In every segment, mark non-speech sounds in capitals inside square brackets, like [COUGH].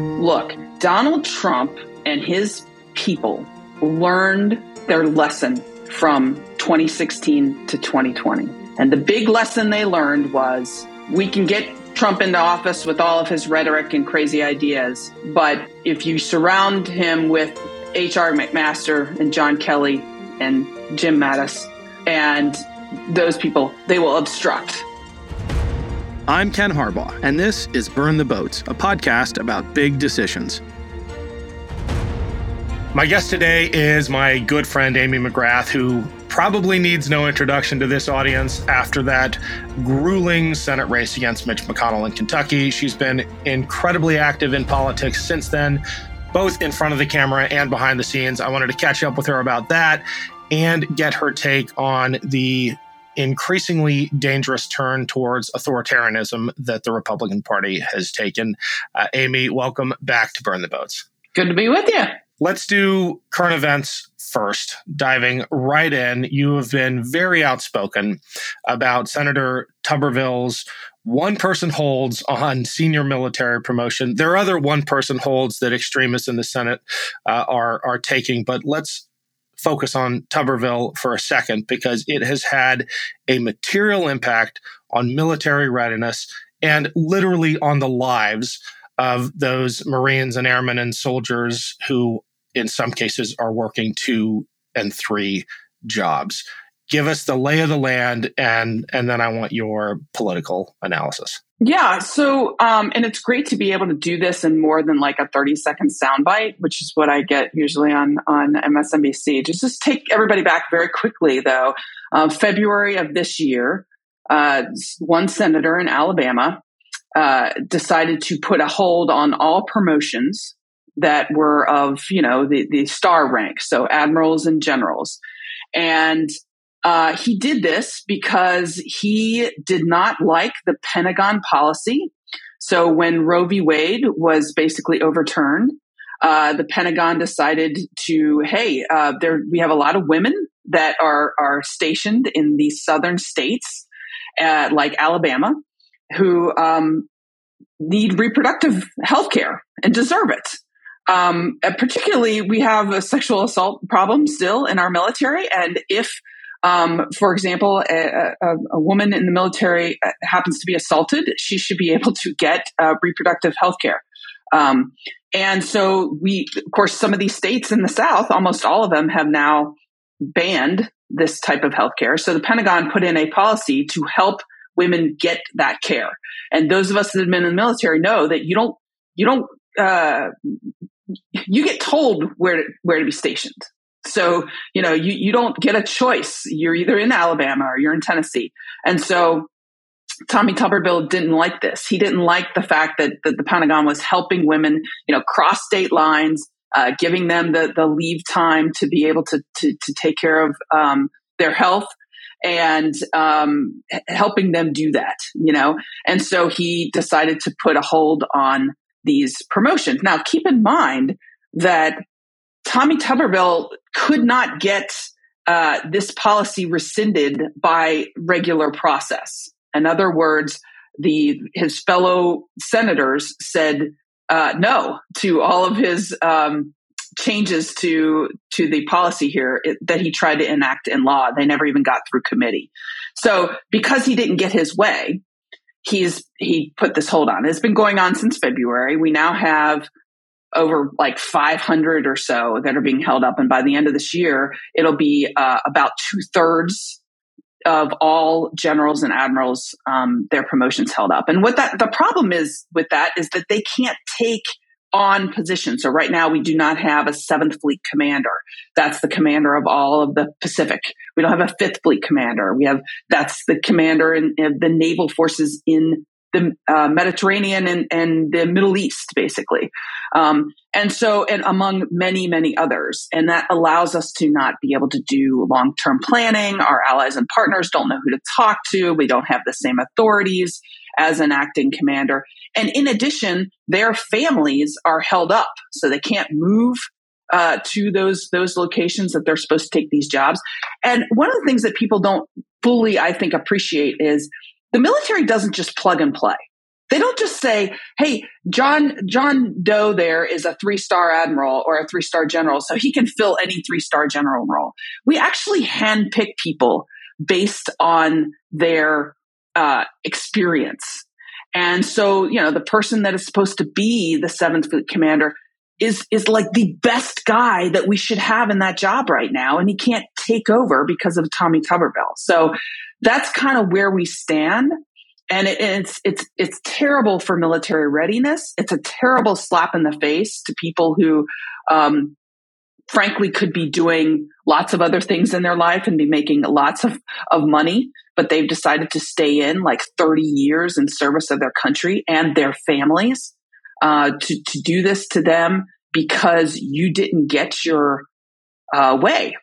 Look, Donald Trump and his people learned their lesson from 2016 to 2020. And the big lesson they learned was we can get Trump into office with all of his rhetoric and crazy ideas, but if you surround him with H.R. McMaster and John Kelly and Jim Mattis and those people, they will obstruct. I'm Ken Harbaugh, and this is Burn the Boats, a podcast about big decisions. My guest today is my good friend Amy McGrath, who probably needs no introduction to this audience after that grueling Senate race against Mitch McConnell in Kentucky. She's been incredibly active in politics since then, both in front of the camera and behind the scenes. I wanted to catch up with her about that and get her take on the increasingly dangerous turn towards authoritarianism that the Republican Party has taken. Uh, Amy, welcome back to Burn the Boats. Good to be with you. Let's do current events first, diving right in. You have been very outspoken about Senator Tuberville's one person holds on senior military promotion. There are other one person holds that extremists in the Senate uh, are are taking, but let's focus on Tuberville for a second because it has had a material impact on military readiness and literally on the lives of those Marines and airmen and soldiers who, in some cases, are working two and three jobs. Give us the lay of the land, and and then I want your political analysis. Yeah. So, um, and it's great to be able to do this in more than like a 30 second soundbite, which is what I get usually on, on MSNBC. Just, just take everybody back very quickly though. Uh, February of this year, uh, one senator in Alabama, uh, decided to put a hold on all promotions that were of, you know, the, the star rank. So admirals and generals. And uh, he did this because he did not like the Pentagon policy. So when Roe v. Wade was basically overturned, uh, the Pentagon decided to, hey, uh, there we have a lot of women that are are stationed in these southern states, uh, like Alabama, who um, need reproductive health care and deserve it. Um, particularly, we have a sexual assault problem still in our military, and if um, for example, a, a, a, woman in the military uh, happens to be assaulted, she should be [LAUGHS] able to get uh, reproductive health care. Um, and so we, of course, some of these states in the South, almost all of them have now banned this type of health care. So the Pentagon put in a policy to help women get that care. And those of us that have been in the military know that you don't, you don't, uh, you get told where to, where to be stationed. So, you know, you, you don't get a choice. You're either in Alabama or you're in Tennessee. And so Tommy Tuberville didn't like this. He didn't like the fact that, that the Pentagon was helping women, you know, cross state lines, uh, giving them the, the leave time to be able to, to, to take care of um, their health and um, helping them do that, you know. And so he decided to put a hold on these promotions. Now, keep in mind that Tommy Tuberville could not get uh, this policy rescinded by regular process. In other words, the his fellow senators said uh, no to all of his um, changes to to the policy here it, that he tried to enact in law. They never even got through committee. So because he didn't get his way, he's he put this hold on. It's been going on since February. We now have over like 500 or so that are being held up. And by the end of this year, it'll be uh, about two thirds of all generals and admirals, um, their promotions held up. And what that, the problem is with that is that they can't take on position. So right now we do not have a seventh fleet commander. That's the commander of all of the Pacific. We don't have a fifth fleet commander. We have, that's the commander in, in the naval forces in the uh, Mediterranean and, and, the Middle East, basically. Um, and so, and among many, many others. And that allows us to not be able to do long term planning. Our allies and partners don't know who to talk to. We don't have the same authorities as an acting commander. And in addition, their families are held up, so they can't move uh, to those those locations that they're supposed to take these jobs. And one of the things that people don't fully, I think, appreciate is the military doesn't just plug and play. They don't just say, "Hey, John John Doe there is a three-star admiral or a three-star general, so he can fill any three-star general role." We actually handpick people based on their uh, experience. And so, you know, the person that is supposed to be the seventh fleet commander is is like the best guy that we should have in that job right now and he can't take over because of Tommy Tuberville. So that's kind of where we stand and it, it's it's it's terrible for military readiness. It's a terrible slap in the face to people who um, frankly could be doing lots of other things in their life and be making lots of, of money, but they've decided to stay in like 30 years in service of their country and their families uh, to, to do this to them because you didn't get your uh, way.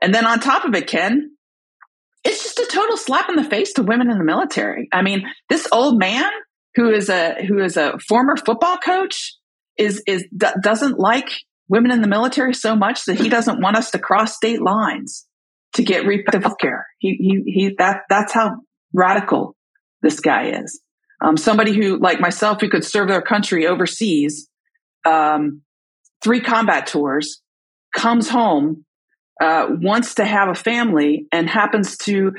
And then on top of it, Ken, it's just a total slap in the face to women in the military. I mean, this old man who is a who is a former football coach is is doesn't like women in the military so much that he doesn't want us to cross state lines to get reproductive care. He, he, he, that, that's how radical this guy is. Um, somebody who, like myself, who could serve their country overseas, um, three combat tours, comes home, uh, wants to have a family, and happens to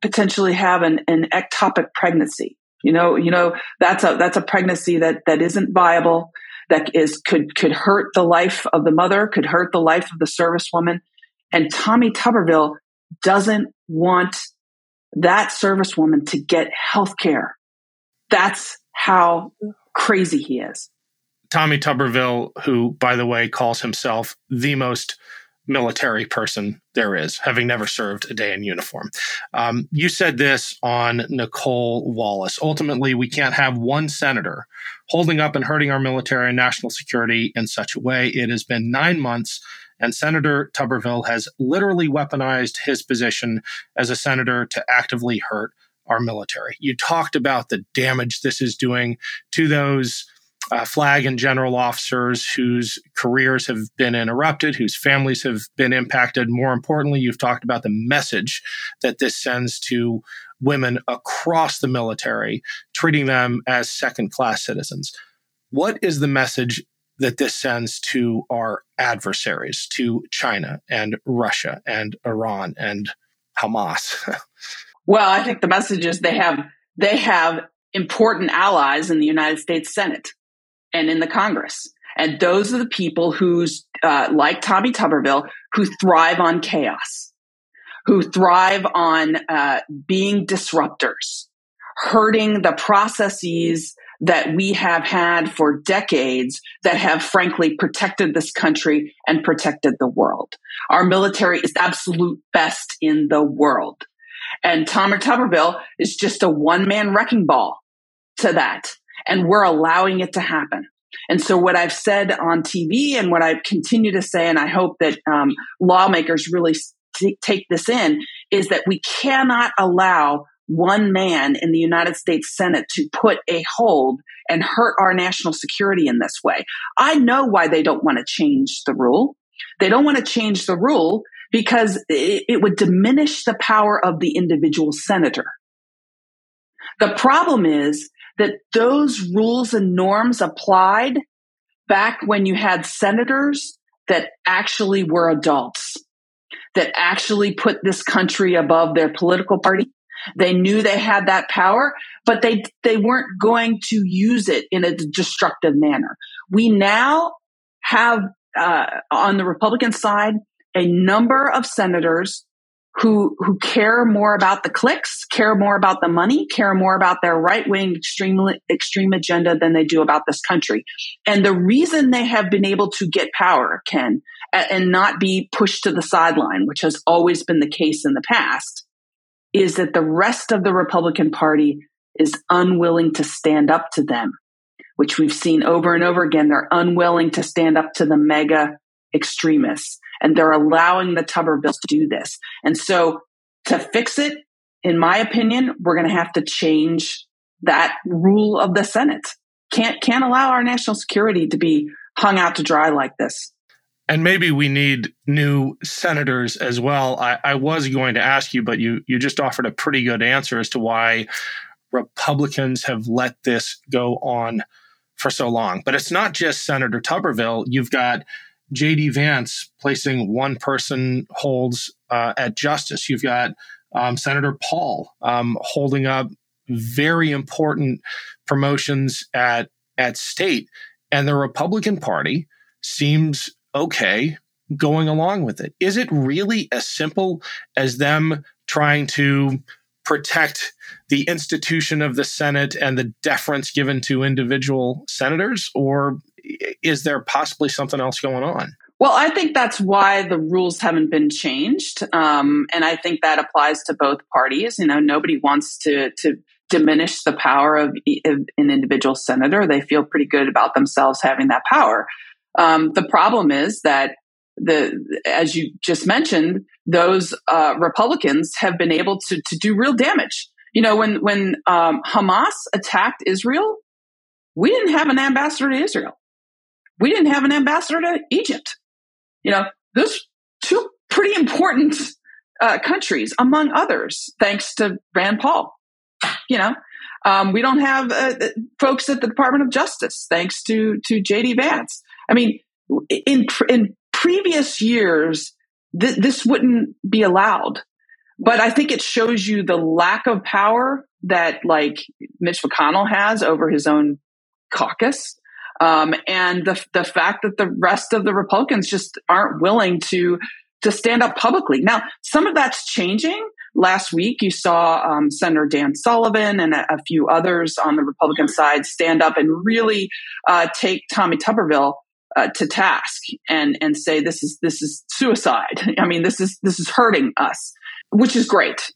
potentially have an, an ectopic pregnancy. You know, you know that's a that's a pregnancy that that isn't viable. That is could could hurt the life of the mother, could hurt the life of the servicewoman. And Tommy Tuberville doesn't want that servicewoman to get health care. That's how crazy he is. Tommy Tuberville, who, by the way, calls himself the most military person there is, having never served a day in uniform. Um, you said this on Nicolle Wallace. Ultimately, we can't have one senator holding up and hurting our military and national security in such a way. It has been nine months and Senator Tuberville has literally weaponized his position as a senator to actively hurt our military. You talked about the damage this is doing to those uh, flag and general officers whose careers have been interrupted, whose families have been impacted. More importantly, you've talked about the message that this sends to women across the military, treating them as second class citizens. What is the message that this sends to our adversaries, to China and Russia and Iran and Hamas? [LAUGHS] well, I think the message is they have they have important allies in the United States Senate and in the Congress. And those are the people who's uh, like Tommy Tuberville who thrive on chaos, who thrive on uh, being disruptors, hurting the processes that we have had for decades that have frankly protected this country and protected the world. Our military is absolute best in the world. And Tommy Tuberville is just a one man wrecking ball to that. And we're allowing it to happen. And so what I've said on TV and what I continue to say, and I hope that um, lawmakers really t- take this in, is that we cannot allow one man in the United States Senate to put a hold and hurt our national security in this way. I know why they don't want to change the rule. They don't want to change the rule because it, it would diminish the power of the individual senator. The problem is that those rules and norms applied back when you had senators that actually were adults, that actually put this country above their political party they knew they had that power, but they, they weren't going to use it in a destructive manner. We now have, uh, on the Republican side, a number of senators who who care more about the clicks, care more about the money, care more about their right wing extreme extreme agenda than they do about this country. And the reason they have been able to get power, Ken, and not be pushed to the sideline, which has always been the case in the past, is that the rest of the Republican Party is unwilling to stand up to them, which we've seen over and over again. They're unwilling to stand up to the MAGA extremists and they're allowing the Tubervilles to do this. And so to fix it, in my opinion, we're going to have to change that rule of the Senate. Can't, can't allow our national security to be hung out to dry like this. And maybe we need new senators as well. I, I, was going to ask you, but you you just offered a pretty good answer as to why Republicans have let this go on for so long. But it's not just Senator Tuberville. You've got J.D. Vance placing one person holds uh, at justice. You've got um, Senator Paul um, holding up very important promotions at at state, and the Republican Party seems okay going along with it. Is it really as simple as them trying to protect the institution of the Senate and the deference given to individual senators, or is there possibly something else going on? Well, I think that's why the rules haven't been changed, um, and I think that applies to both parties. You know, nobody wants to to diminish the power of, of an individual senator. They feel pretty good about themselves having that power. Um, the problem is that the as you just mentioned, those uh, Republicans have been able to to do real damage. You know, when when um, Hamas attacked Israel, we didn't have an ambassador to Israel. We didn't have an ambassador to Egypt. You know, those two pretty important uh, countries, among others, thanks to Rand Paul. You know, um, we don't have uh, folks at the Department of Justice, thanks to to JD Vance. I mean, in in previous years, th- this wouldn't be allowed. But I think it shows you the lack of power that like Mitch McConnell has over his own caucus. Um, and the, the fact that the rest of the Republicans just aren't willing to, to stand up publicly. Now, some of that's changing. Last week, you saw um, Senator Dan Sullivan and a, a, few others on the Republican side stand up and really uh, take Tommy Tuberville uh, to task and and say this is this is suicide. [LAUGHS] I mean, this is this is hurting us, which is great.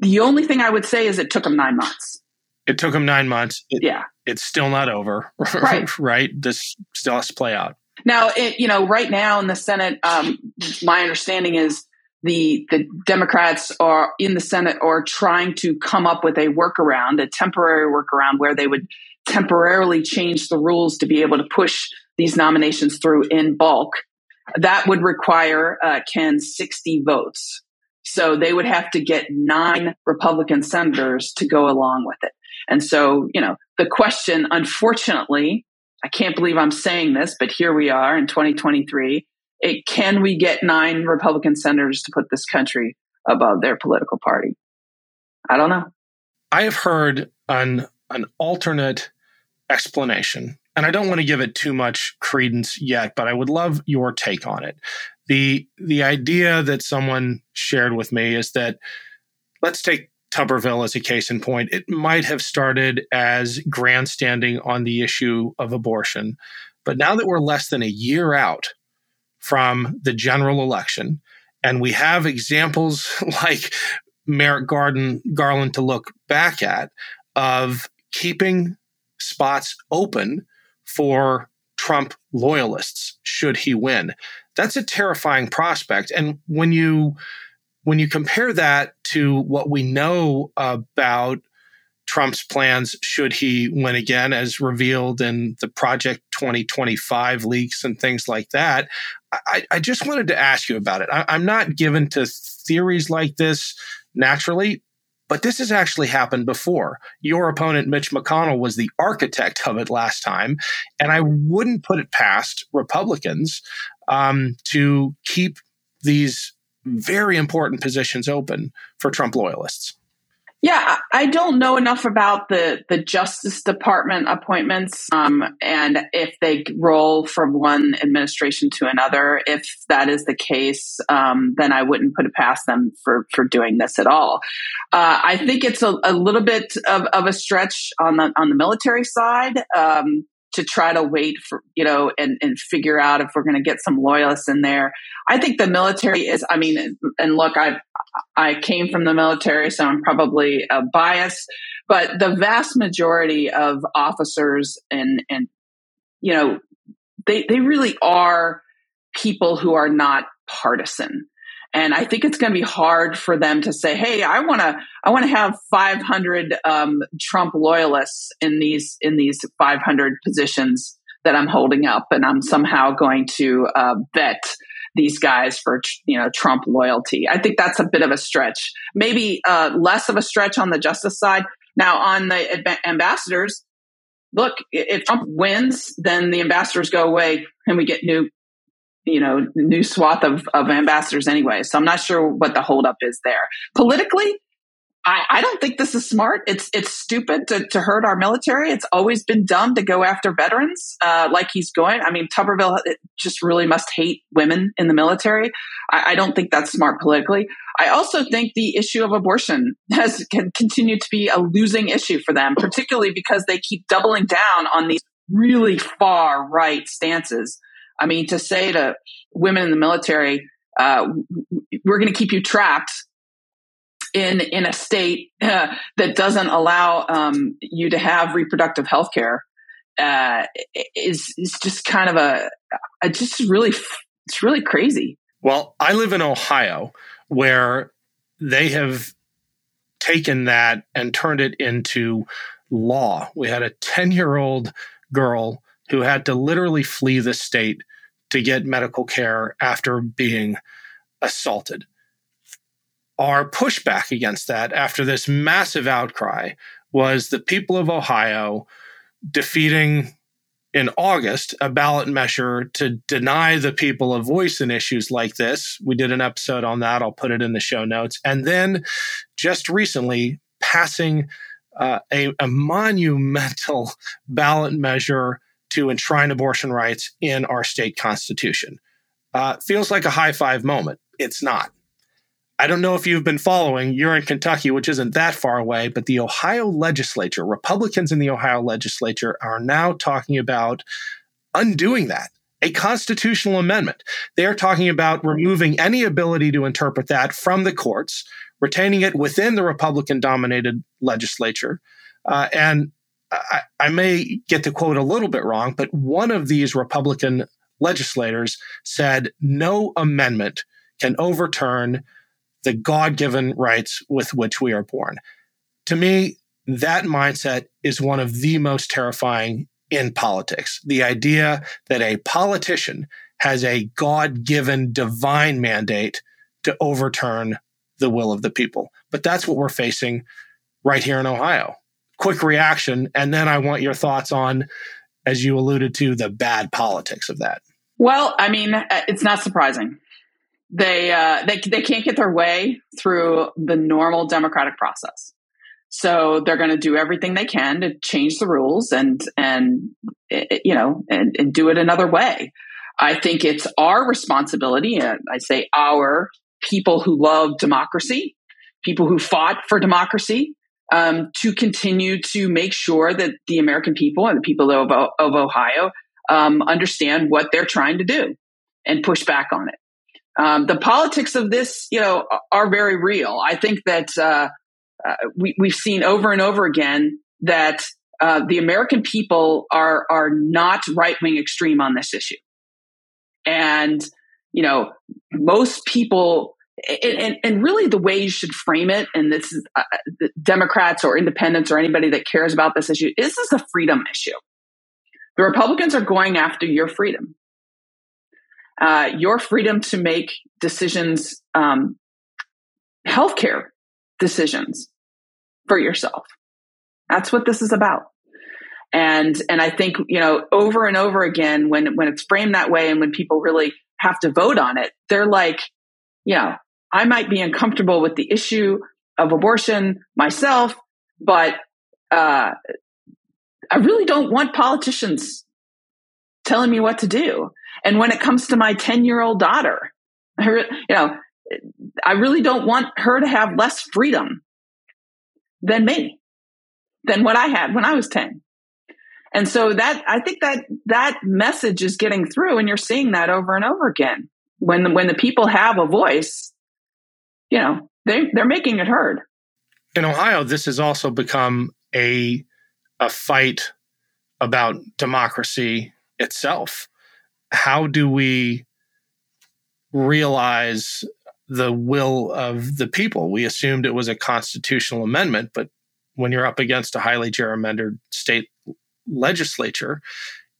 The only thing I would say is it took him nine months. It took him nine months. It, yeah, it's still not over. [LAUGHS] Right, right. This still has to play out. Now, it, you know, right now in the Senate, um, my understanding is the the Democrats are in the Senate are trying to come up with a workaround, a temporary workaround where they would temporarily change the rules to be able to push these nominations through in bulk. That would require uh, Ken 60 votes. So they would have to get nine Republican senators to go along with it. And so, you know, the question, unfortunately, I can't believe I'm saying this, but here we are in 2023. It, can we get nine Republican senators to put this country above their political party? I don't know. I have heard an an alternate explanation, and I don't want to give it too much credence yet, but I would love your take on it. The the idea that someone shared with me is that let's take Tuberville as a case in point. It might have started as grandstanding on the issue of abortion, but now that we're less than a year out from the general election, and we have examples [LAUGHS] like Merrick Garden, Garland to look back at of keeping spots open for Trump loyalists should he win. That's a terrifying prospect. And when you when you compare that to what we know about Trump's plans should he win again, as revealed in the Project 2025 leaks and things like that. I, I just wanted to ask you about it. I, I'm not given to theories like this naturally, but this has actually happened before. Your opponent, Mitch McConnell, was the architect of it last time. And I wouldn't put it past Republicans um, to keep these very important positions open for Trump loyalists. Yeah, I don't know enough about the the Justice Department appointments um, and if they roll from one administration to another. If that is the case, um, then I wouldn't put it past them for for doing this at all. Uh, I think it's a, a little bit of, of, a stretch on the on the military side. Um, to try to wait for you know and, and figure out if we're going to get some loyalists in there. I think the military is i mean and look i i came from the military so i'm probably uh, a bias but the vast majority of officers and and you know they they really are people who are not partisan and I think it's going to be hard for them to say, "Hey, I want to, I want to have 500 um, Trump loyalists in these in these 500 positions that I'm holding up, and I'm somehow going to uh, vet these guys for you know Trump loyalty." I think that's a bit of a stretch. Maybe uh, less of a stretch on the justice side. Now, on the ambassadors, look, if Trump wins, then the ambassadors go away and we get new, you know, new swath of, of ambassadors anyway. So I'm not sure what the holdup is there. Politically, I, I, don't think this is smart. It's it's stupid to, to hurt our military. It's always been dumb to go after veterans uh, like he's going. I mean, Tuberville just really must hate women in the military. I, I, don't think that's smart politically. I also think the issue of abortion [LAUGHS] has continued to be a losing issue for them, particularly because they keep doubling down on these really far right stances. I mean, to say to women in the military, uh, we're going to keep you trapped in in a state uh, [LAUGHS] that doesn't allow um, you to have reproductive health care uh, is is just kind of a, a just really it's really crazy. Well, I live in Ohio where they have taken that and turned it into law. We had a 10 year old girl who had to literally flee the state to get medical care after being assaulted our pushback against that after this massive outcry was the people of Ohio defeating in August a ballot measure to deny the people a voice in issues like this. We did an episode on that. I'll put it in the show notes. And then just recently passing uh, a, a monumental [LAUGHS] ballot measure to enshrine abortion rights in our state constitution. Uh, feels like a high five moment. It's not. I don't know if you've been following. You're in Kentucky, which isn't that far away, but the Ohio legislature, Republicans in the Ohio legislature, are now talking about undoing that. A constitutional amendment. They are talking about removing any ability to interpret that from the courts, retaining it within the Republican dominated legislature. Uh, and I, I may get the quote a little bit wrong, but one of these Republican legislators said no amendment can overturn the God given rights with which we are born. To me, that mindset is one of the most terrifying in politics. The idea that a politician has a God given divine mandate to overturn the will of the people. But that's what we're facing right here in Ohio. Quick reaction, and then I want your thoughts on, as you alluded to, the bad politics of that. Well, I mean, uh, it's not surprising they uh, they they can't get their way through the normal democratic process. So they're going to do everything they can to change the rules and and eh, eh, you know and, and do it another way. I think it's our responsibility, and I say our people who love democracy, people who fought for democracy, um, to continue to make sure that the American people and the people of, of Ohio um, understand what they're trying to do and push back on it. Um, the politics of this, you know, are very real. I think that uh, uh, we, we've seen over and over again that uh, the American people are are not right wing extreme on this issue, and you know, most people. And, and, really, the way you should frame it, and this is uh, Democrats or independents or anybody that cares about this issue, this is a freedom issue. The Republicans are going after your freedom uh, your freedom to make decisions, um, healthcare decisions for yourself. That's what this is about. And, and I think, you know, over and over again, when, when it's framed that way and when people really have to vote on it, they're like, yeah, I might be uncomfortable with the issue of abortion myself, but, uh, I really don't want politicians telling me what to do. And when it comes to my 10 year old daughter, you know, I really don't want her to have less freedom than me, than what I had when I was 10. And so that, I think that that message is getting through and you're seeing that over and over again. When when the people have a voice, you know, they, they're making it heard. In Ohio, this has also become a, a fight about democracy itself how do we realize the will of the people? We assumed it was a constitutional amendment, but when you're up against a highly gerrymandered state legislature,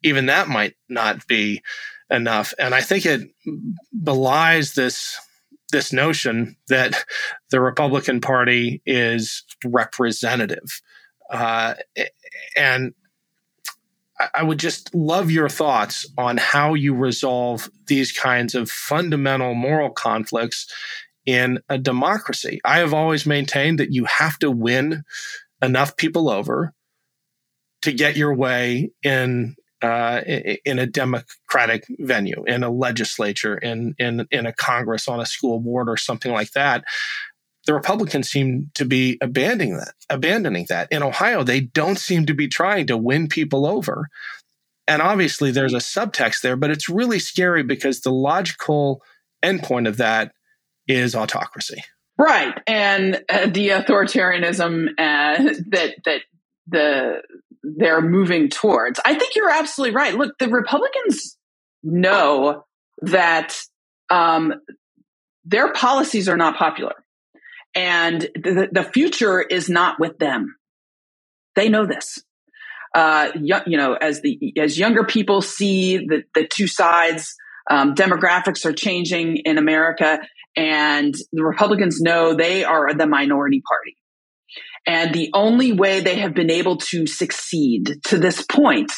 even that might not be enough. And I think it belies this this notion that the Republican Party is representative. Uh, and I would just love your thoughts on how you resolve these kinds of fundamental moral conflicts in a democracy. I have always maintained that you have to win enough people over to get your way in uh, in a democratic venue, in a legislature, in in in a Congress, on a school board, or something like that. The Republicans seem to be abandoning that. Abandoning that in Ohio, they don't seem to be trying to win people over. And obviously, there's a subtext there, but it's really scary because the logical endpoint of that is autocracy. Right, and uh, the authoritarianism uh, that that the they're moving towards. I think you're absolutely right. Look, the Republicans know that um, their policies are not popular, and the, the future is not with them. They know this. Uh, you know, as the as younger people see the the two sides, um, demographics are changing in America, and the Republicans know they are the minority party. And the only way they have been able to succeed to this point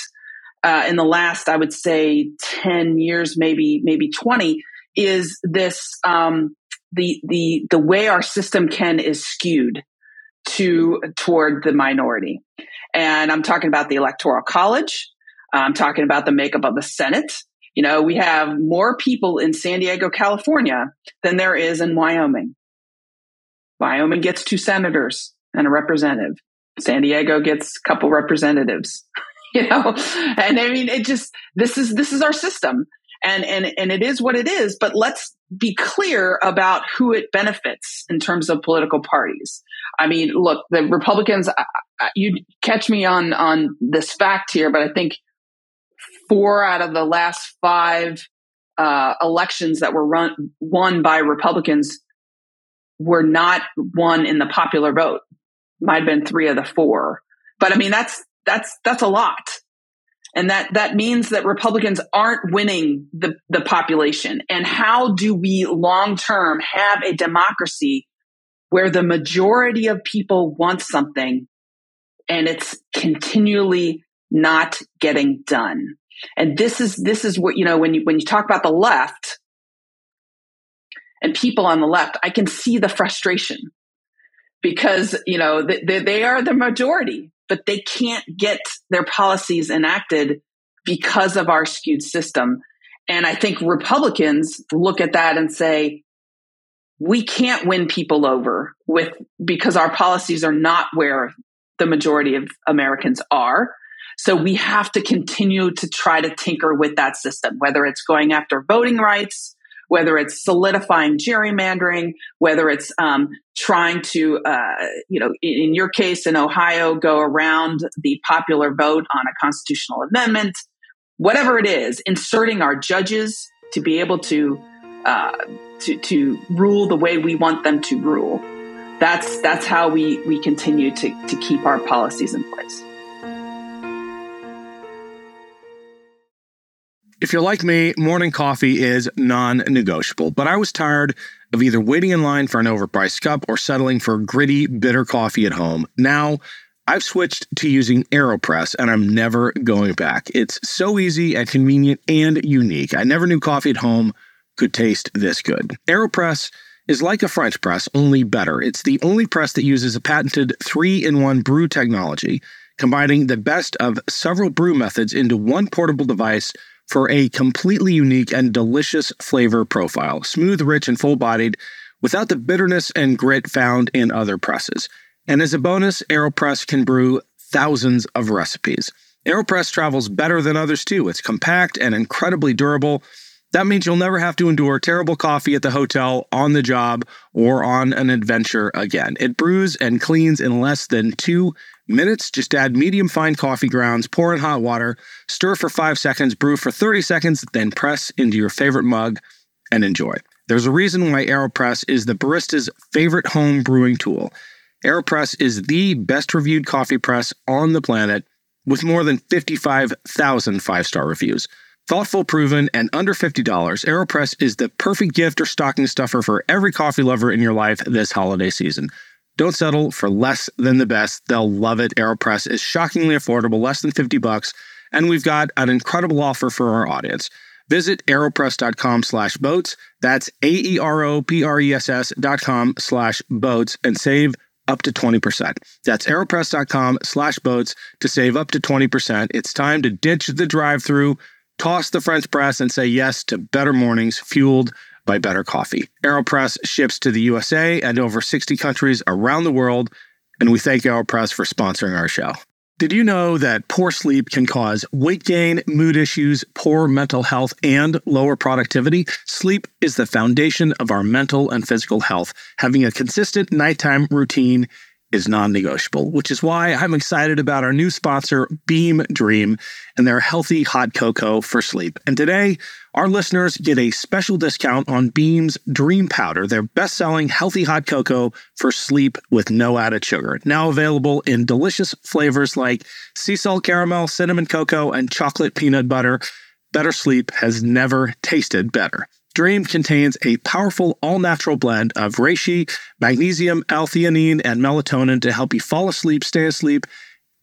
uh, in the last, I would say, 10 years, maybe, maybe 20, is this um, the, the, the way our system can is skewed to toward the minority. And I'm talking about the electoral college. I'm talking about the makeup of the Senate. You know, we have more people in San Diego, California than there is in Wyoming. Wyoming gets two senators and a representative. San Diego gets a couple representatives, [LAUGHS] you know, and I mean, it just, this is, this is our system and, and, and it is what it is, but let's be clear about who it benefits in terms of political parties. I mean, look, the Republicans, you catch me on, on this fact here, but I think four out of the last five uh, elections that were run, won by Republicans were not won in the popular vote might have been three of the four. But I mean, that's, that's, that's a lot. And that, that means that Republicans aren't winning the, the population. And how do we long term have a democracy where the majority of people want something and it's continually not getting done? And this is, this is what, you know, when you, when you talk about the left and people on the left, I can see the frustration because you know they, they are the majority but they can't get their policies enacted because of our skewed system. And i think republicans look at that and say we can't win people over with because our policies are not where the majority of americans are. So we have to continue to try to tinker with that system whether it's going after voting rights whether it's solidifying gerrymandering, whether it's um, trying to, uh, you know, in, in your case in Ohio, go around the popular vote on a constitutional amendment, whatever it is, inserting our judges to be able to uh, to to rule the way we want them to rule. That's that's how we we continue to to keep our policies in place. If you're like me, morning coffee is non negotiable, but I was tired of either waiting in line for an overpriced cup or settling for gritty, bitter coffee at home. Now, I've switched to using AeroPress and I'm never going back. It's so easy and convenient and unique. I never knew coffee at home could taste this good. AeroPress is like a French press, only better. It's the only press that uses a patented three in one brew technology, combining the best of several brew methods into one portable device for a completely unique and delicious flavor profile, smooth, rich, and full bodied, without the bitterness and grit found in other presses. And as a bonus, AeroPress can brew thousands of recipes. AeroPress travels better than others too. It's compact and incredibly durable. That means you'll never have to endure terrible coffee at the hotel, on the job, or on an adventure again. It brews and cleans in less than two minutes. Just add medium fine coffee grounds, pour in hot water, stir for five seconds, brew for 30 seconds, then press into your favorite mug and enjoy. There's a reason why AeroPress is the barista's favorite home brewing tool. AeroPress is the best reviewed coffee press on the planet with more than 55,000 five star reviews. Thoughtful, proven, and under $50, AeroPress is the perfect gift or stocking stuffer for every coffee lover in your life this holiday season. Don't settle for less than the best. They'll love it. AeroPress is shockingly affordable, less than 50 bucks, and we've got an incredible offer for our audience. Visit aeropress.com slash boats. That's A-E-R-O-P-R-E-S-S dot com slash boats and save up to 20%. That's aeropress.com slash boats to save up to 20%. It's time to ditch the drive through, toss the French press, and say yes to better mornings fueled by better coffee. AeroPress ships to the USA and over 60 countries around the world, and we thank AeroPress for sponsoring our show. Did you know that poor sleep can cause weight gain, mood issues, poor mental health, and lower productivity? Sleep is the foundation of our mental and physical health. Having a consistent nighttime routine is non negotiable, which is why I'm excited about our new sponsor, Beam Dream, and their healthy hot cocoa for sleep. And today, our listeners get a special discount on Beam's Dream Powder, their best selling healthy hot cocoa for sleep with no added sugar. Now available in delicious flavors like sea salt caramel, cinnamon cocoa, and chocolate peanut butter. Better sleep has never tasted better. Dream contains a powerful all natural blend of reishi, magnesium, L theanine, and melatonin to help you fall asleep, stay asleep,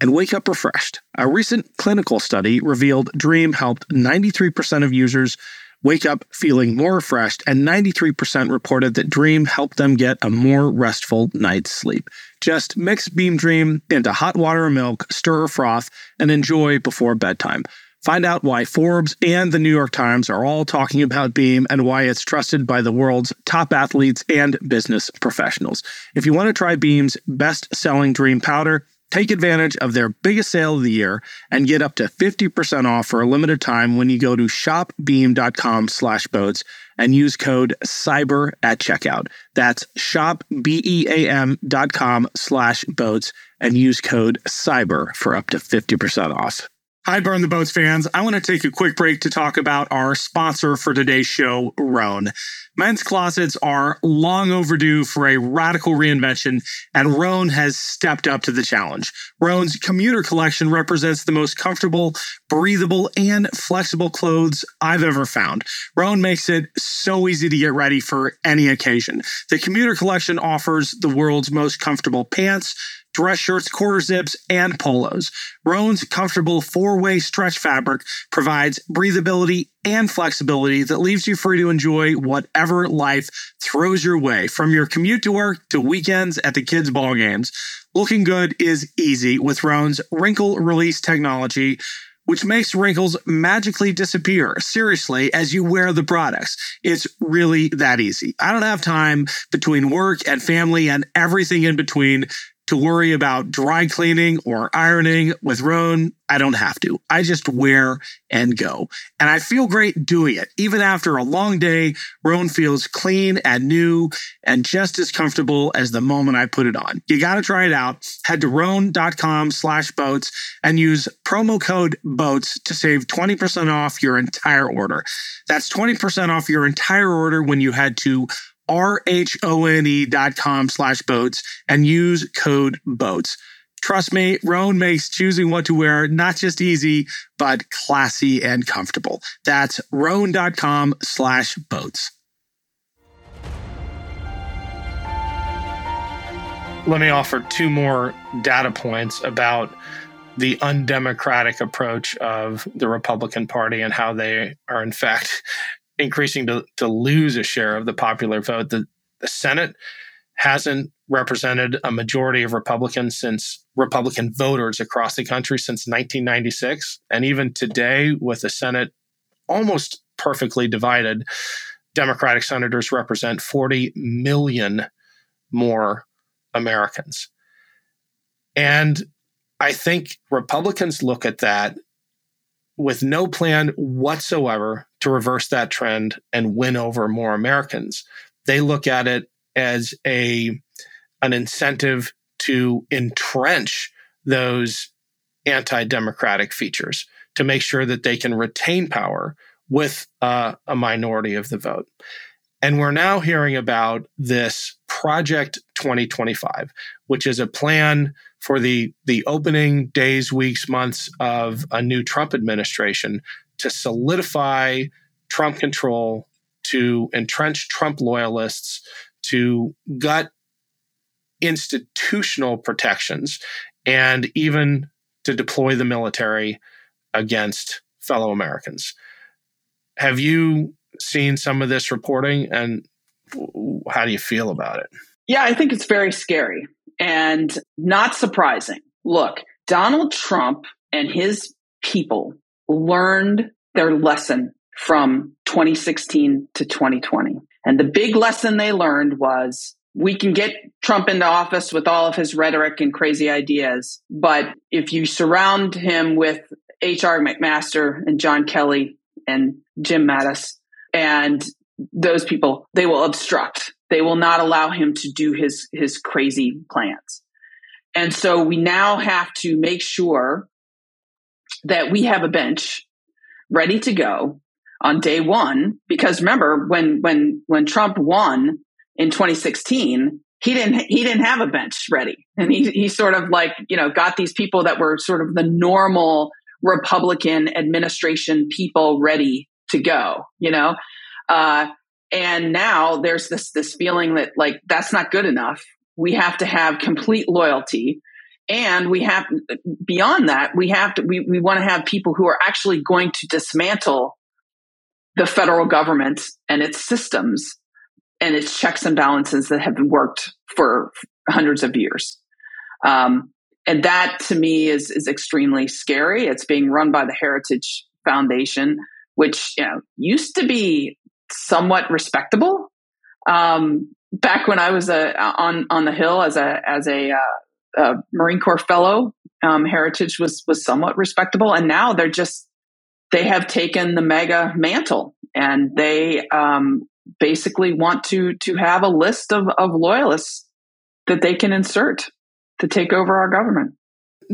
and wake up refreshed. A recent clinical study revealed Dream helped 93% of users wake up feeling more refreshed, and 93% reported that Dream helped them get a more restful night's sleep. Just mix Beam Dream into hot water or milk, stir or froth, and enjoy before bedtime. Find out why Forbes and the New York Times are all talking about Beam and why it's trusted by the world's top athletes and business professionals. If you want to try Beam's best selling dream powder, take advantage of their biggest sale of the year and get up to 50% off for a limited time when you go to shopbeam.com slash boats and use code cyber at checkout. That's shopbeam.com slash boats and use code cyber for up to 50% off. Hi, Burn the Boats fans. I want to take a quick break to talk about our sponsor for today's show, Rhone. Men's closets are long overdue for a radical reinvention, and Rhone has stepped up to the challenge. Rhone's commuter collection represents the most comfortable, breathable, and flexible clothes I've ever found. Rhone makes it so easy to get ready for any occasion. The commuter collection offers the world's most comfortable pants, dress shirts, quarter zips, and polos. Rhone's comfortable four way stretch fabric provides breathability and flexibility that leaves you free to enjoy whatever life throws your way, from your commute to work to weekends at the kids' ball games. Looking good is easy with Rhone's wrinkle release technology which makes wrinkles magically disappear, seriously, as you wear the products. It's really that easy. I don't have time between work and family and everything in between to worry about dry cleaning or ironing with Rhone. I don't have to. I just wear and go. And I feel great doing it. Even after a long day, Rhone feels clean and new and just as comfortable as the moment I put it on. You got to try it out. Head to rhone.com slash boats and use promo code boats to save 20% off your entire order. That's 20% off your entire order when you head to R-H-O-N-E dot com slash boats and use code boats. Trust me, Rhone makes choosing what to wear not just easy, but classy and comfortable. That's rhone.com slash boats. Let me offer two more data points about the undemocratic approach of the Republican Party and how they are, in fact, increasing to, to lose a share of the popular vote. The, the Senate hasn't represented a majority of Republicans since Republican voters across the country since 1996. And even today, with the Senate almost perfectly divided, Democratic senators represent 40 million more Americans. And I think Republicans look at that with no plan whatsoever to reverse that trend and win over more Americans. They look at it as a an incentive to entrench those anti-democratic features to make sure that they can retain power with uh, a minority of the vote. And we're now hearing about this Project 2025, which is a plan for the, the opening days, weeks, months of a new Trump administration to solidify Trump control, to entrench Trump loyalists, to gut institutional protections and even to deploy the military against fellow Americans. Have you seen some of this reporting and how do you feel about it? Yeah, I think it's very scary and not surprising. Look, Donald Trump and his people learned their lesson from 2016 to 2020. And the big lesson they learned was we can get Trump into office with all of his rhetoric and crazy ideas. But if you surround him with H.R. McMaster and John Kelly and Jim Mattis and those people, they will obstruct. They will not allow him to do his, his crazy plans. And so we now have to make sure that we have a bench ready to go on day one. Because remember, when, when, when Trump won in 2016, he didn't, he didn't have a bench ready. And he, he sort of like, you know, got these people that were sort of the normal Republican administration people ready to go, you know? Uh, and now there's this, this feeling that like, that's not good enough. We have to have complete loyalty. And we have, beyond that, we have to, we, we want to have people who are actually going to dismantle the federal government and its systems and its checks and balances that have worked for hundreds of years. Um, and that to me is, is extremely scary. It's being run by the Heritage Foundation, which you know, used to be somewhat respectable. Um, back when I was a, on on the Hill as a as a, uh, a Marine Corps fellow, um, Heritage was was somewhat respectable, and now they're just they have taken the MAGA mantle, and they um, basically want to to have a list of, of loyalists that they can insert to take over our government.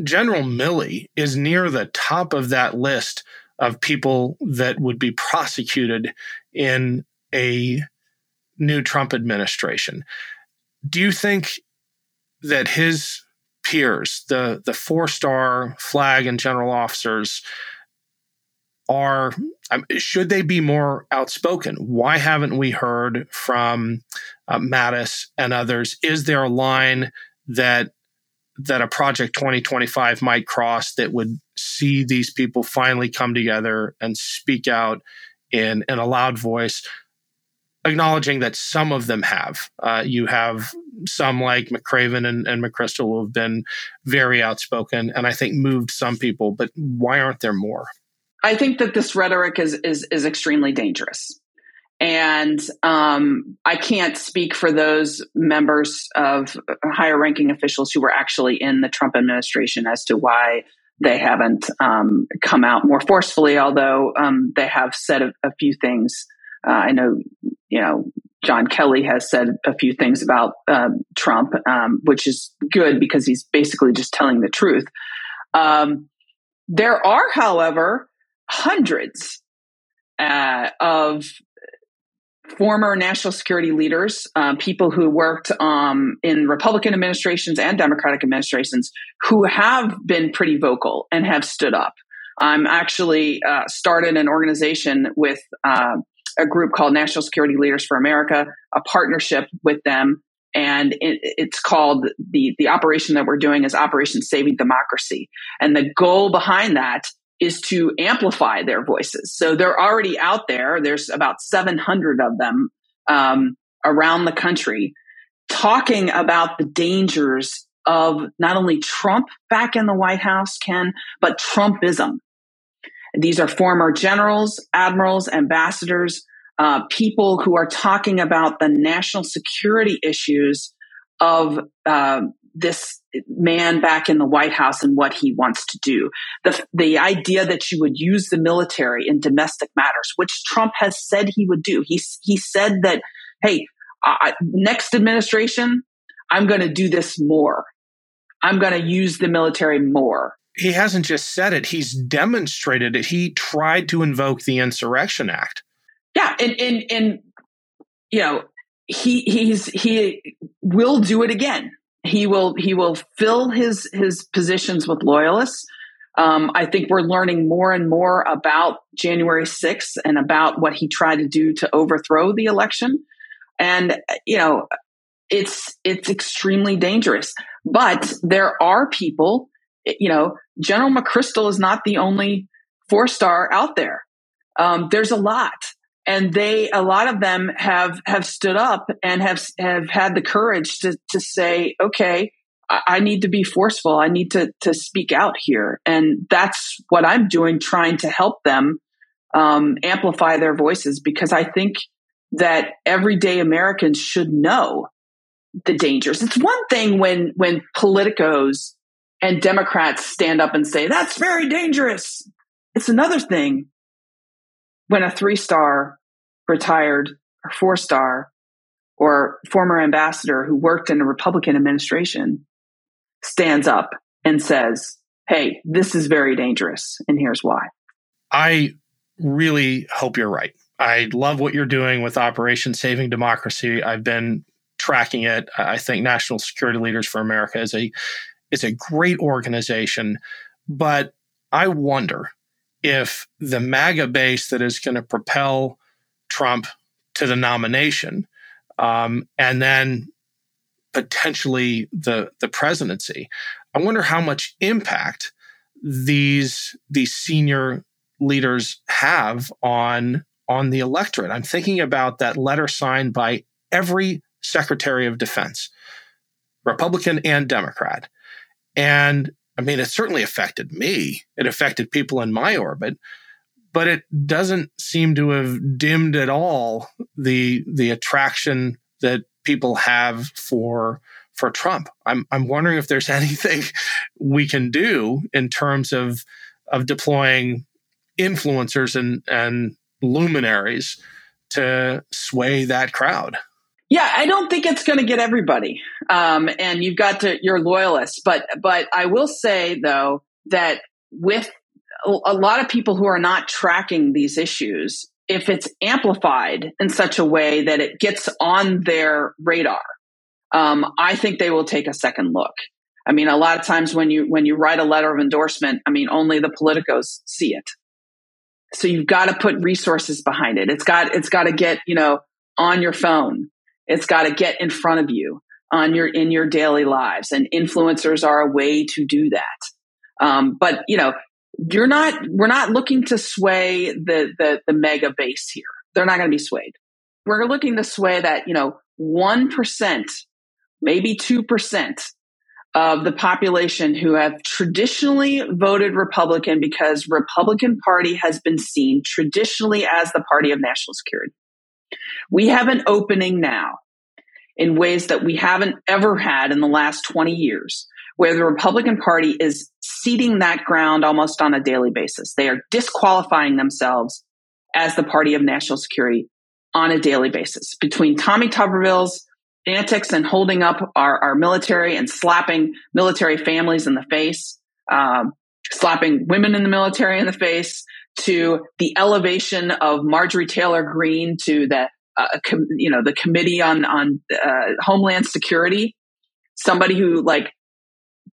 General Milley is near the top of that list of people that would be prosecuted in a new Trump administration. Do you think that his peers, the the four star flag and general officers, are um, should they be more outspoken? Why haven't we heard from uh, Mattis and others? Is there a line that that a project 2025 might cross that would see these people finally come together and speak out in, in a loud voice, acknowledging that some of them have. Uh, you have some like McRaven and, and McChrystal who have been very outspoken and I think moved some people, but why aren't there more? I think that this rhetoric is is, is extremely dangerous. And um, I can't speak for those members of higher ranking officials who were actually in the Trump administration as to why they haven't um, come out more forcefully, although um, they have said a, a few things. Uh, I know, you know, John Kelly has said a few things about uh, Trump, um, which is good because he's basically just telling the truth. Um, there are, however, hundreds uh, of former national security leaders, uh, people who worked um, in Republican administrations and Democratic administrations, who have been pretty vocal and have stood up. I'm actually uh, started an organization with uh, a group called National Security Leaders for America, a partnership with them. And it, it's called the the operation that we're doing is Operation Saving Democracy, and the goal behind that is to amplify their voices. So they're already out there. There's about 700 of them um, around the country talking about the dangers of not only Trump back in the White House, Ken, but Trumpism. These are former generals, admirals, ambassadors, uh, people who are talking about the national security issues of uh, this man back in the White House and what he wants to do. The, the idea that you would use the military in domestic matters, which Trump has said he would do. He, he said that, hey, uh, next administration, I'm going to do this more. I'm going to use the military more. He hasn't just said it, he's demonstrated it. He tried to invoke the Insurrection Act. Yeah. And, and, and, you know, he, he's, he will do it again he will he will fill his his positions with loyalists. Um, I think we're learning more and more about January 6th and about what he tried to do to overthrow the election. And you know, it's it's extremely dangerous. But there are people, you know, General McChrystal is not the only four star out there. Um, there's a lot, and they a lot of them have have stood up and have have had the courage to to say, okay, I, need to be forceful. I need to to speak out here, and that's what I'm doing, trying to help them um, amplify their voices because I think that everyday Americans should know the dangers. It's one thing when when politicos and Democrats stand up and say that's very dangerous. It's another thing when a three star retired or four star or former ambassador who worked in a Republican administration stands up and says, Hey, this is very dangerous, and here's why. I really hope you're right. I love what you're doing with Operation Saving Democracy. I've been tracking it. I think National Security Leaders for America is a is a great organization, but I wonder if the MAGA base that is going to propel Trump to the nomination um, and then potentially the the presidency, I wonder how much impact these these senior leaders have on on the electorate. I'm thinking about that letter signed by every Secretary of Defense, Republican and Democrat. And I mean, it certainly affected me. It affected people in my orbit, but it doesn't seem to have dimmed at all the the attraction that people have for for Trump. I'm I'm wondering if there's [LAUGHS] anything we can do in terms of of deploying influencers and and luminaries to sway that crowd. Yeah, I don't think it's going to get everybody, um, and you've got to your loyalists. But but I will say though that with a lot of people who are not tracking these issues, if it's amplified in such a way that it gets on their radar, um, I think they will take a second look. I mean, a lot of times when you when you write a letter of endorsement, I mean, only the politicos see it. So you've got to put resources behind it. It's got it's got to get you know on your phone. It's got to get in front of you on your in your daily lives, and influencers are a way to do that. Um, but you know, you're not. We're not looking to sway the the, the MAGA base here. They're not going to be swayed. We're looking to sway that you know one percent, maybe two percent of the population who have traditionally voted Republican because Republican Party has been seen traditionally as the party of national security. We have an opening now in ways that we haven't ever had in the last 20 years, where the Republican Party is ceding that ground almost on a daily basis. They are disqualifying themselves as the party of national security on a daily basis. Between Tommy Tuberville's antics and holding up our, our military and slapping military families in the face, um, slapping women in the military in the face, to the elevation of Marjorie Taylor Greene to the uh, com- you know the committee on on uh, Homeland Security, somebody who like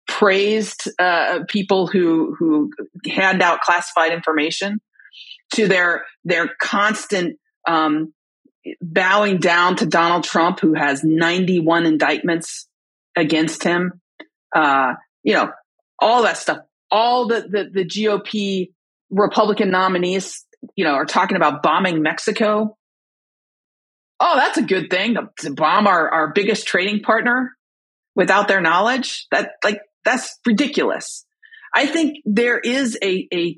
praised uh, people who who hand out classified information, to their their constant um, bowing down to Donald Trump, who has 91 indictments against him. Uh, you know, all that stuff. All the, the, the GOP Republican nominees, you know, are talking about bombing Mexico. Oh, that's a good thing to, bomb our, our biggest trading partner without their knowledge. That like that's ridiculous. I think there is a, a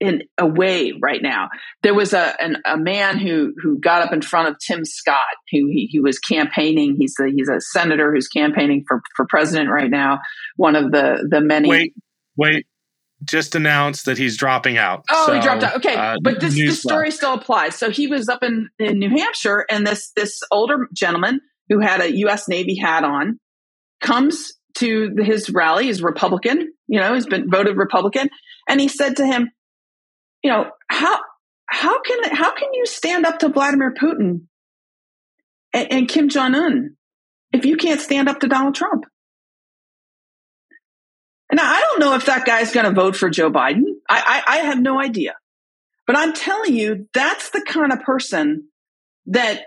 in a way right now. There was a an, a man who who got up in front of Tim Scott, who he, he was campaigning. He's a, he's a senator who's campaigning for for president right now. One of the the many. Wait, wait. Just announced that he's dropping out. Oh, so, he dropped out. Okay, uh, but this, this story still applies. So he was up in, in New Hampshire, and this this older gentleman who had a U.S. Navy hat on comes to his rally. He's Republican, you know, he's been voted Republican, and he said to him, you know, how how can how can you stand up to Vladimir Putin and, and Kim Jong Un if you can't stand up to Donald Trump? And I don't know if that guy's going to vote for Joe Biden. I, I, I have no idea. But I'm telling you, that's the kind of person that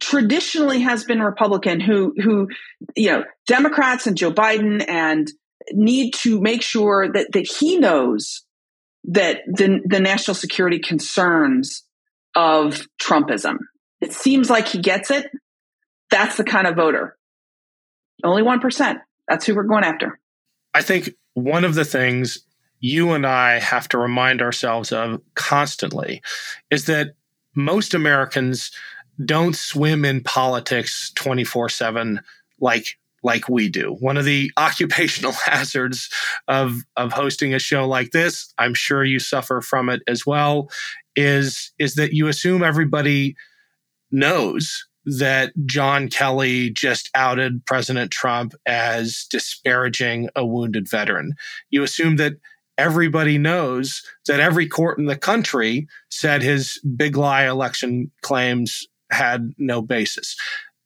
traditionally has been Republican, who who you know Democrats and Joe Biden and need to make sure that that he knows that the the national security concerns of Trumpism. It seems like he gets it. That's the kind of voter. Only 1%. That's who we're going after. I think one of the things you and I have to remind ourselves of constantly is that most Americans don't swim in politics 24 7 like like we do. One of the [LAUGHS] occupational hazards of of hosting a show like this, I'm sure you suffer from it as well, is is that you assume everybody knows that John Kelly just outed President Trump as disparaging a wounded veteran. You assume that everybody knows that every court in the country said his big lie election claims had no basis.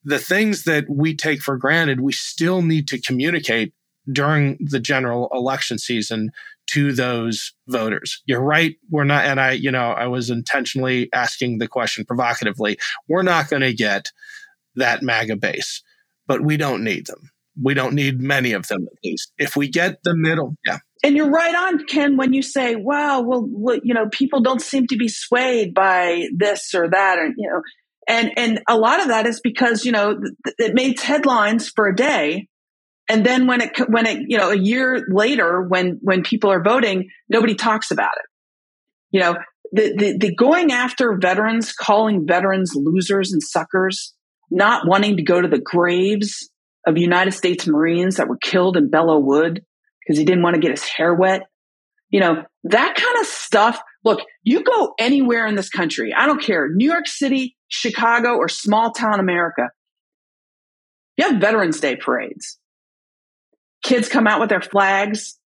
The things that we take for granted, we still need to communicate during the general election season to those voters. You're right. We're not, and I, you know, I was intentionally asking the question provocatively. We're not going to get that MAGA base, but we don't need them. We don't need many of them at least. If we get the middle, yeah. And you're right on, Ken, when you say, wow, well, you know, people don't seem to be swayed by this or that, And, you know, and, and a lot of that is because, you know, it makes headlines for a day and then when it when it you know a year later when when people are voting nobody talks about it. You know the, the, the going after veterans calling veterans losers and suckers not wanting to go to the graves of united states marines that were killed in belleau wood because he didn't want to get his hair wet. You know that kind of stuff look you go anywhere in this country i don't care new york city chicago or small town america you have veterans day parades Kids come out with their flags.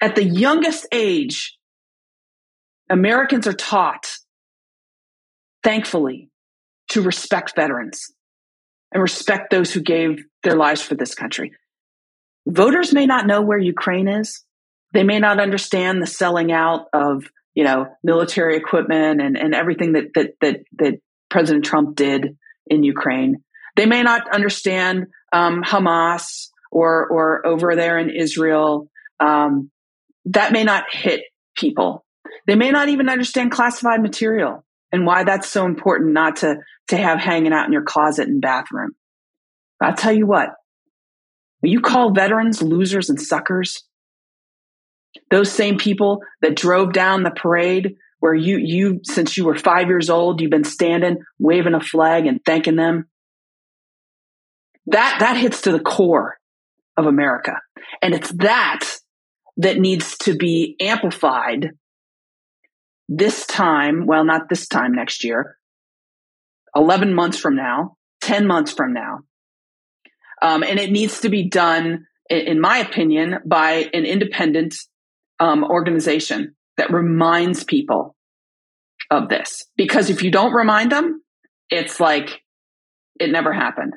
At the youngest age, Americans are taught, thankfully, to respect veterans and respect those who gave their lives for this country. Voters may not know where Ukraine is. They may not understand the selling out of, you know, military equipment and, and everything that, that, that, that President Trump did in Ukraine. They may not understand um, Hamas or or over there in Israel, um, that may not hit people. They may not even understand classified material and why that's so important not to to have hanging out in your closet and bathroom. But I'll tell you what, you call veterans losers and suckers, those same people that drove down the parade where you you since you were five years old, you've been standing waving a flag and thanking them. That that hits to the core of America. And it's that that needs to be amplified this time. Well, not this time next year, 11 months from now, 10 months from now. Um, and it needs to be done, in my opinion, by an independent um, organization that reminds people of this. Because if you don't remind them, it's like it never happened.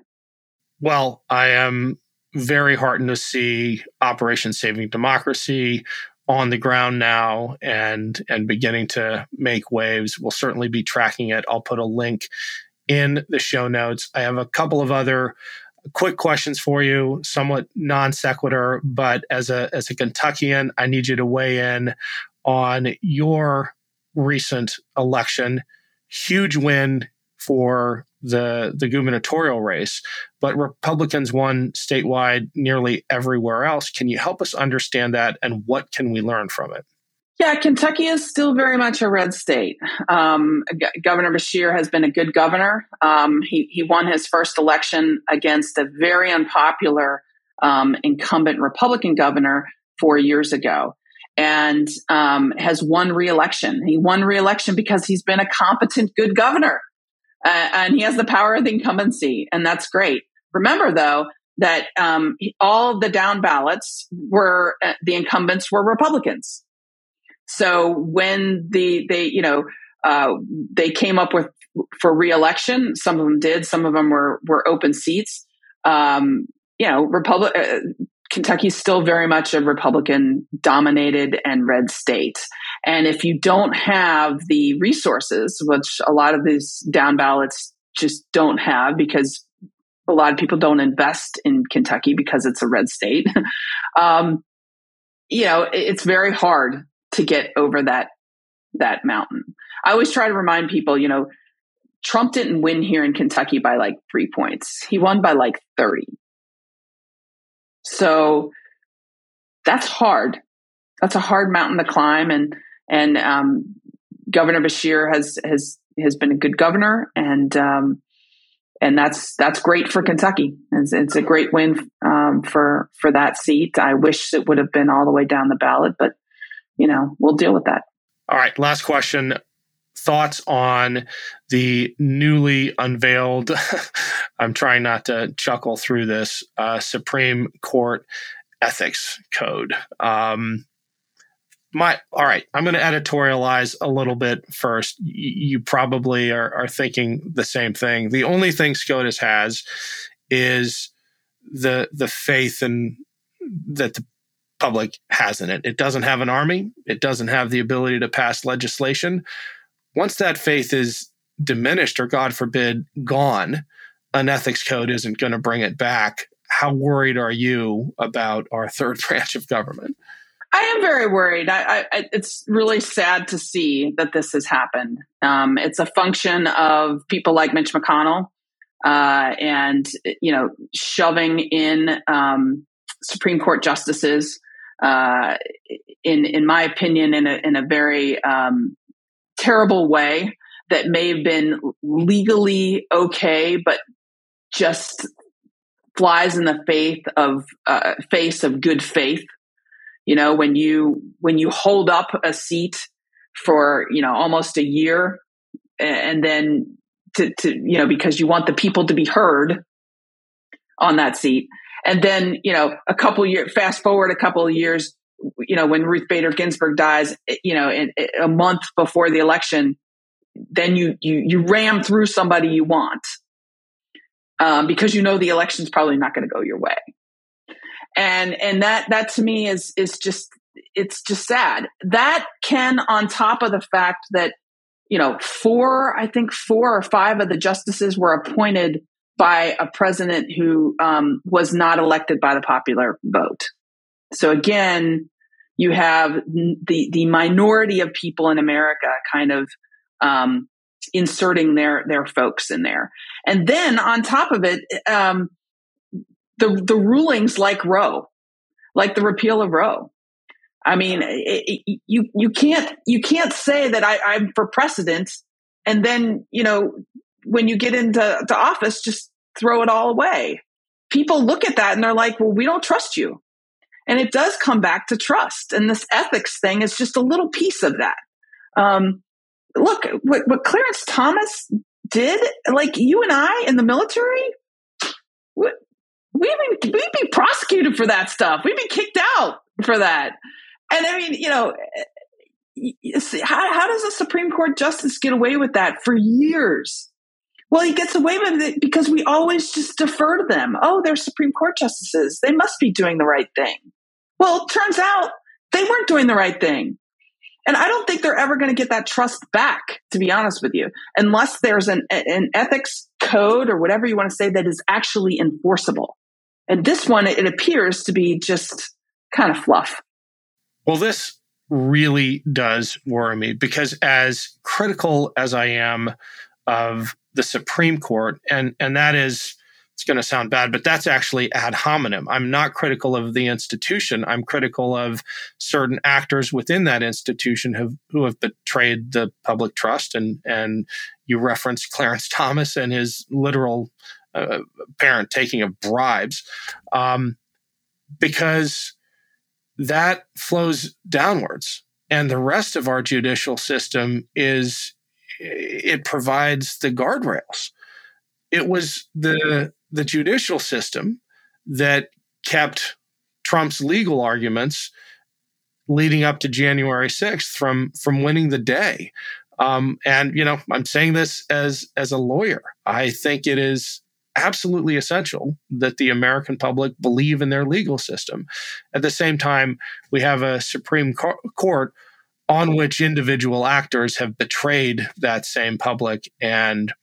Well, I am very heartened to see Operation Saving Democracy on the ground now and and beginning to make waves. We'll certainly be tracking it. I'll put a link in the show notes. I have a couple of other quick questions for you, somewhat non sequitur, but as a as a Kentuckian, I need you to weigh in on your recent election. Huge win for the the gubernatorial race, but Republicans won statewide nearly everywhere else. Can you help us understand that, and what can we learn from it? Yeah, Kentucky is still very much a red state. Um, G- governor Beshear has been a good governor. Um, he he won his first election against a very unpopular um, incumbent Republican governor four years ago and um, has won reelection. He won reelection because he's been a competent, good governor uh, and he has the power of the incumbency, and that's great. Remember, though, that um, all the down ballots were uh, the incumbents were Republicans. So when the they you know uh, they came up with for reelection, some of them did, some of them were were open seats. Um, you know, Republic uh, Kentucky's still very much a Republican dominated and red state. And if you don't have the resources, which a lot of these down ballots just don't have because a lot of people don't invest in Kentucky because it's a red state. [LAUGHS] um, you know, it's very hard to get over that that mountain. I always try to remind people, you know, Trump didn't win here in Kentucky by like three points. He won by like 30. So that's hard. That's a hard mountain to climb. And, and, um, Governor Beshear has, has, has been a good governor and, um, and that's that's great for Kentucky. It's, it's a great win um, for for that seat. I wish it would have been all the way down the ballot, but you know we'll deal with that. All right, last question. Thoughts on the newly unveiled? [LAUGHS] I'm trying not to chuckle through this uh, Supreme Court ethics code. Um, my all right i'm going to editorialize a little bit first you probably are, are thinking the same thing the only thing scotus has is the the faith and that the public has in it it doesn't have an army it doesn't have the ability to pass legislation once that faith is diminished or god forbid gone an ethics code isn't going to bring it back how worried are you about our third [LAUGHS] branch of government I am very worried. I, I, it's really sad to see that this has happened. Um, it's a function of people like Mitch McConnell uh, and you know shoving in um, Supreme Court justices, uh, in in my opinion, in a in a very um, terrible way that may have been legally okay, but just flies in the faith of uh, face of good faith. You know, when you when you hold up a seat for you know almost a year, and then to, to you know because you want the people to be heard on that seat, and then you know a couple years fast forward a couple of years, you know when Ruth Bader Ginsburg dies, you know in, in a month before the election, then you you you ram through somebody you want um, because you know the election's probably not going to go your way. And and that that to me is is just it's just sad. That can on top of the fact that you know four i think four or five of the justices were appointed by a president who um, was not elected by the popular vote so again you have the the minority of people in america kind of um, inserting their their folks in there and then on top of it um, the the rulings like Roe, like the repeal of Roe. I mean, it, it, you you can't you can't say that I, I'm for precedent, and then you know when you get into to office, just throw it all away. People look at that and they're like, "Well, we don't trust you," and it does come back to trust. And this ethics thing is just a little piece of that. Um, look, what, what Clarence Thomas did, like you and I in the military, we'd be, we'd be prosecuted for that stuff. We'd be kicked out for that. And I mean, you know, how, how does a Supreme Court justice get away with that for years? Well, he gets away with it because we always just defer to them. Oh, they're Supreme Court justices. They must be doing the right thing. Well, turns out they weren't doing the right thing. And I don't think they're ever going to get that trust back, to be honest with you, unless there's an, an ethics code or whatever you want to say that is actually enforceable. And this one, it appears to be just kind of fluff. Well, this really does worry me because as critical as I am of the Supreme Court, and, and that is, it's going to sound bad, but that's actually ad hominem. I'm not critical of the institution. I'm critical of certain actors within that institution have, who have betrayed the public trust. And, and you referenced Clarence Thomas and his literal uh, parent taking of bribes, um, because that flows downwards. And the rest of our judicial system is, it provides the guardrails. It was the, the judicial system that kept Trump's legal arguments leading up to January 6th from, from winning the day. Um, and, you know, I'm saying this as, as a lawyer. I think it is absolutely essential that the American public believe in their legal system. At the same time, we have a Supreme Court on which individual actors have betrayed that same public. And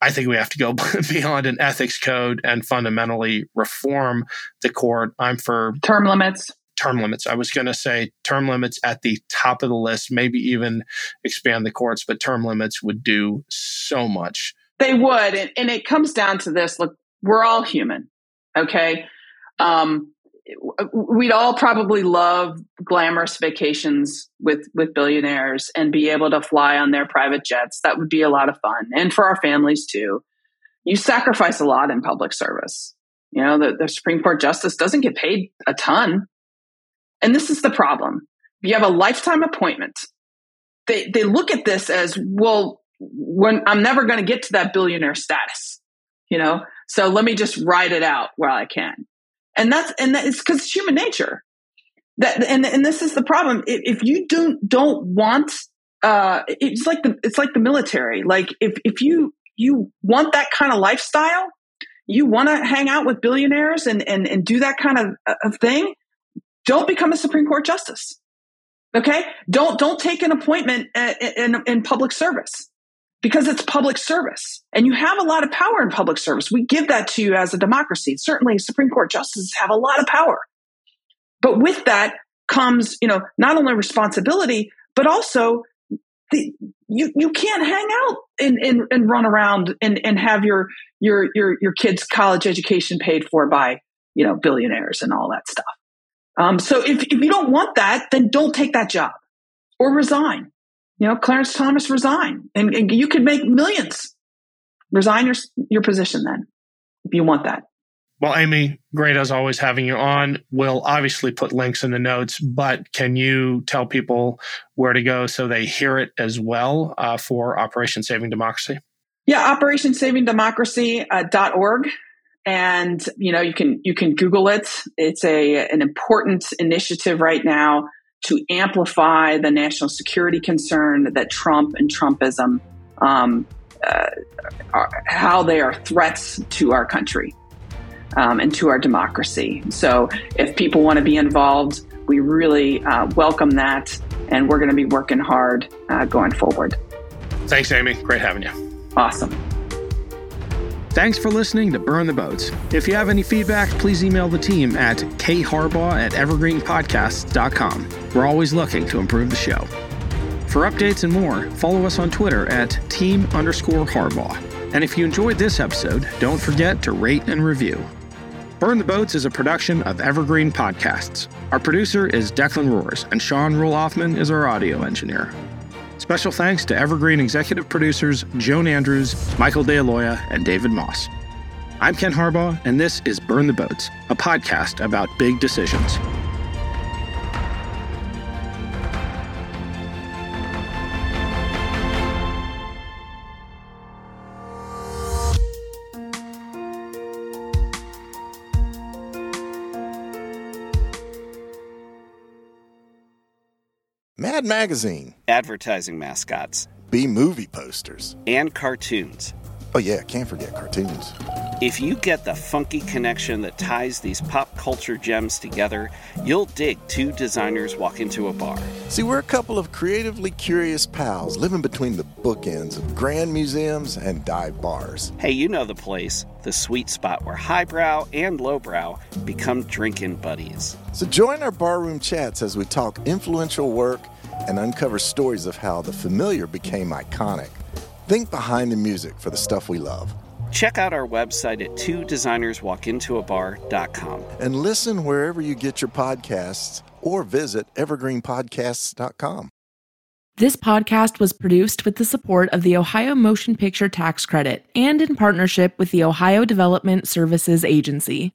I think we have to go [LAUGHS] beyond an ethics code and fundamentally reform the court. I'm for term limits. Term limits. I was going to say term limits at the top of the list, maybe even expand the courts, but term limits would do so much. They would. And, and it comes down to this look, we're all human. Okay. Um, we'd all probably love glamorous vacations with with billionaires and be able to fly on their private jets. That would be a lot of fun. And for our families too. You sacrifice a lot in public service. You know the, the supreme court justice doesn't get paid a ton. And this is the problem. You have a lifetime appointment. They they look at this as well when i'm never going to get to that billionaire status you know? So let me just ride it out while i can and that's and that, it's because it's human nature. That and and this is the problem. If, if you don't don't want, uh, it's like the it's like the military. Like if if you you want that kind of lifestyle, you want to hang out with billionaires and and and do that kind of, of thing. Don't become a Supreme Court justice. Okay, don't don't take an appointment uh, in, in, in public service because it's public service and you have a lot of power in public service. We give that to you as a democracy. Certainly Supreme Court justices have a lot of power. But with that comes, you know, not only responsibility, but also the, you, you can't hang out and, and, and run around and, and have your, your, your, your kids college education paid for by, you know, billionaires and all that stuff. Um, so if, if you don't want that, then don't take that job or resign you know, Clarence Thomas resign and, and you could make millions. Resign your, your position then if you want that. Well, Amy, great as always having you on. We'll obviously put links in the notes, but can you tell people where to go so they hear it as well uh, for Operation Saving Democracy? Yeah, operationsavingdemocracy.org. Uh, and you know you can you can google it it's a an important initiative right now to amplify the national security concern that Trump and Trumpism, um, uh, are, how they are threats to our country um, and to our democracy. So, if people want to be involved, we really uh, welcome that, and we're going to be working hard uh, going forward. Thanks, Amy. Great having you. Awesome. Thanks for listening to Burn the Boats. If you have any feedback, please email the team at kharbaugh at evergreenpodcasts.com. We're always looking to improve the show. For updates and more, follow us on Twitter at team underscore Harbaugh. And if you enjoyed this episode, don't forget to rate and review. Burn the Boats is a production of Evergreen Podcasts. Our producer is Declan Roars, and Sean Rule is our audio engineer. Special thanks to Evergreen executive producers Joan Andrews, Michael DeAloia, and David Moss. I'm Ken Harbaugh, and this is Burn the Boats, a podcast about big decisions. Mad Magazine, advertising mascots, B movie posters, and cartoons. Oh, yeah, can't forget cartoons. If you get the funky connection that ties these pop culture gems together, you'll dig two designers walk into a bar. See, we're a couple of creatively curious pals living between the bookends of grand museums and dive bars. Hey, you know the place, the sweet spot where highbrow and lowbrow become drinking buddies. So join our barroom chats as we talk influential work and uncover stories of how the familiar became iconic. Think behind the music for the stuff we love. Check out our website at two designerswalkintoabar.com. And listen wherever you get your podcasts or visit evergreenpodcasts.com. This podcast was produced with the support of the Ohio Motion Picture Tax Credit and in partnership with the Ohio Development Services Agency.